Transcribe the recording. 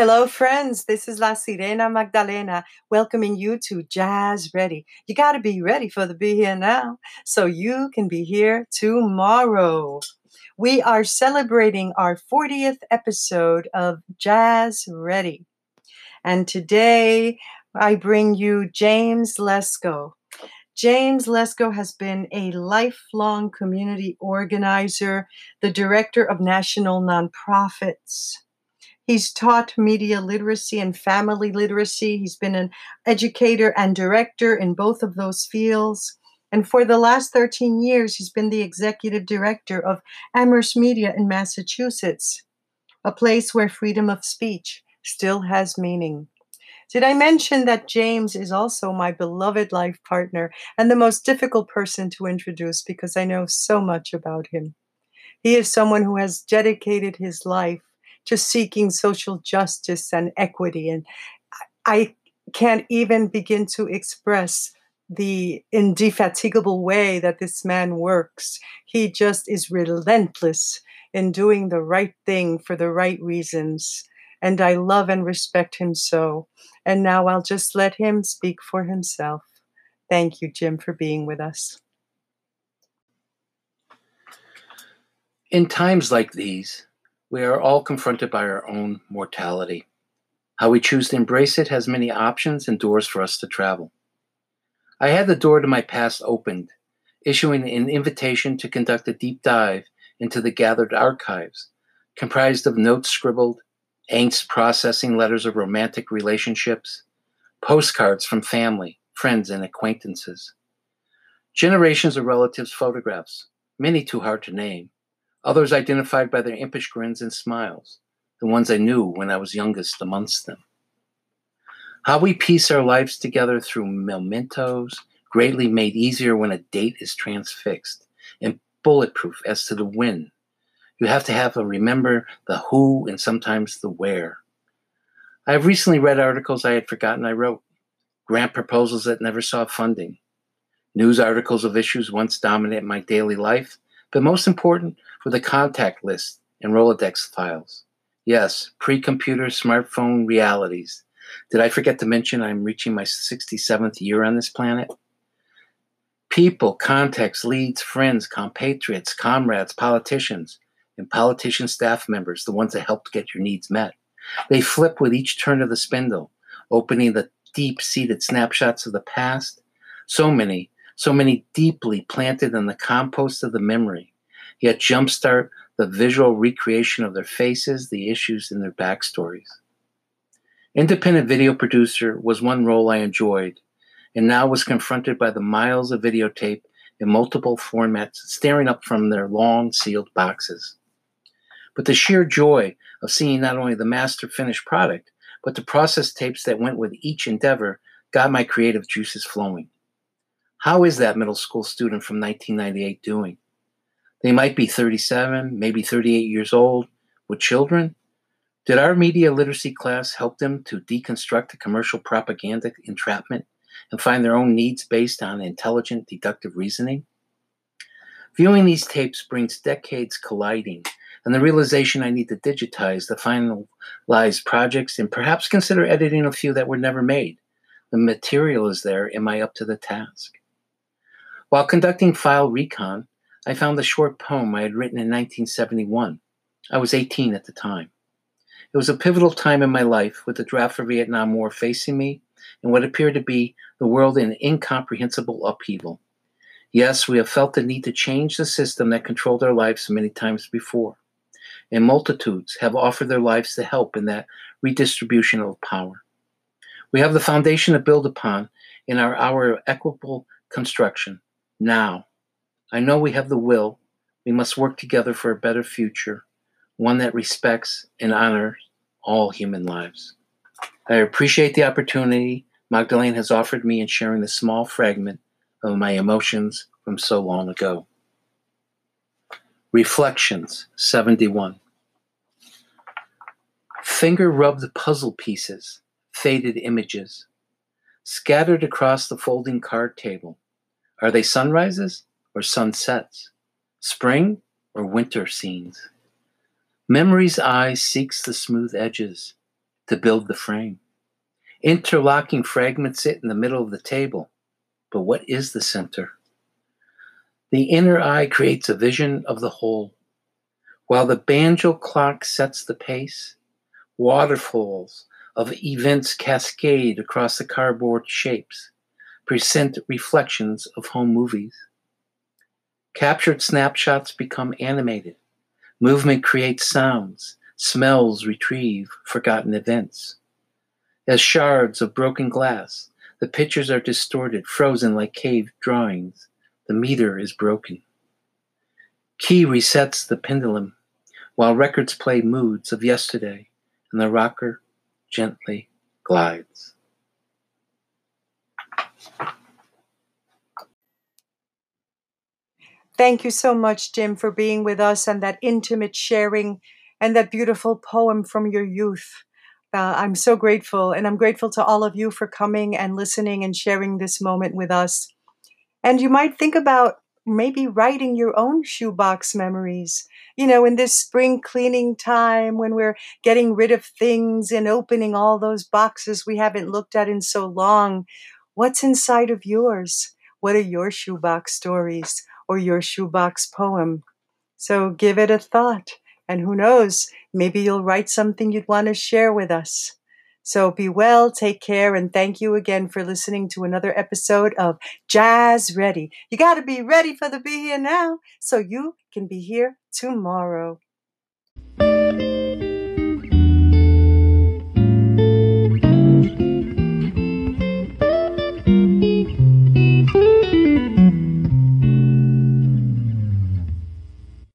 Hello, friends. This is La Sirena Magdalena welcoming you to Jazz Ready. You got to be ready for the Be Here Now so you can be here tomorrow. We are celebrating our 40th episode of Jazz Ready. And today I bring you James Lescault. James Lescault has been a lifelong community organizer, the director of national nonprofits. He's taught media literacy and family literacy. He's been an educator and director in both of those fields. And for the last 13 years, he's been the executive director of Amherst Media in Massachusetts, a place where freedom of speech still has meaning. Did I mention that James is also my beloved life partner and the most difficult person to introduce because I know so much about him? He is someone who has dedicated his life to seeking social justice and equity. And I can't even begin to express the indefatigable way that this man works. He just is relentless in doing the right thing for the right reasons. And I love and respect him so. And now I'll just let him speak for himself. Thank you, Jim, for being with us. In times like these, we are all confronted by our own mortality. How we choose to embrace it has many options and doors for us to travel. I had the door to my past opened, issuing an invitation to conduct a deep dive into the gathered archives, comprised of notes scribbled, angst processing letters of romantic relationships, postcards from family, friends, and acquaintances, generations of relatives' photographs, many too hard to name, others identified by their impish grins and smiles, the ones I knew when I was youngest amongst them. How we piece our lives together through mementos, greatly made easier when a date is transfixed, and bulletproof as to the when. You have to have a remember the who and sometimes the where. I have recently read articles I had forgotten I wrote, grant proposals that never saw funding, news articles of issues once dominant my daily life but most important for the contact list and Rolodex files. Yes, pre computer smartphone realities. Did I forget to mention I'm reaching my 67th year on this planet? People, contacts, leads, friends, compatriots, comrades, politicians, and politician staff members, the ones that helped get your needs met. They flip with each turn of the spindle, opening the deep seated snapshots of the past. So many so many deeply planted in the compost of the memory, yet jumpstart the visual recreation of their faces, the issues in their backstories. Independent video producer was one role I enjoyed, and now was confronted by the miles of videotape in multiple formats staring up from their long sealed boxes. But the sheer joy of seeing not only the master finished product, but the process tapes that went with each endeavor got my creative juices flowing. How is that middle school student from 1998 doing? They might be 37, maybe 38 years old, with children. Did our media literacy class help them to deconstruct the commercial propaganda entrapment and find their own needs based on intelligent deductive reasoning? Viewing these tapes brings decades colliding and the realization I need to digitize the finalized projects and perhaps consider editing a few that were never made. The material is there. Am I up to the task? While conducting file recon, I found a short poem I had written in 1971. I was 18 at the time. It was a pivotal time in my life with the draft for Vietnam War facing me and what appeared to be the world in incomprehensible upheaval. Yes, we have felt the need to change the system that controlled our lives many times before, and multitudes have offered their lives to help in that redistribution of power. We have the foundation to build upon in our hour of equitable construction now. I know we have the will. We must work together for a better future, one that respects and honors all human lives. I appreciate the opportunity Magdalene has offered me in sharing this small fragment of my emotions from so long ago. Reflections 71. Finger rubbed puzzle pieces, faded images, scattered across the folding card table are they sunrises or sunsets? Spring or winter scenes? Memory's eye seeks the smooth edges, to build the frame. Interlocking fragments sit in the middle of the table. But what is the center? The inner eye creates a vision of the whole. While the banjo clock sets the pace, waterfalls of events cascade across the cardboard shapes, present reflections of home movies. Captured snapshots become animated. Movement creates sounds. Smells retrieve forgotten events. As shards of broken glass, the pictures are distorted, frozen like cave drawings. The meter is broken. Key resets the pendulum while records play moods of yesterday and the rocker gently glides. Thank you so much, Jim, for being with us and that intimate sharing and that beautiful poem from your youth. Uh, I'm so grateful, and I'm grateful to all of you for coming and listening and sharing this moment with us. And you might think about maybe writing your own shoebox memories. You know, in this spring cleaning time when we're getting rid of things and opening all those boxes we haven't looked at in so long, what's inside of yours? What are your shoebox stories or your shoebox poem? So give it a thought. And who knows, maybe you'll write something you'd want to share with us. So be well, take care, and thank you again for listening to another episode of Jazz Ready. You got to be ready for the Be Here Now so you can be here tomorrow.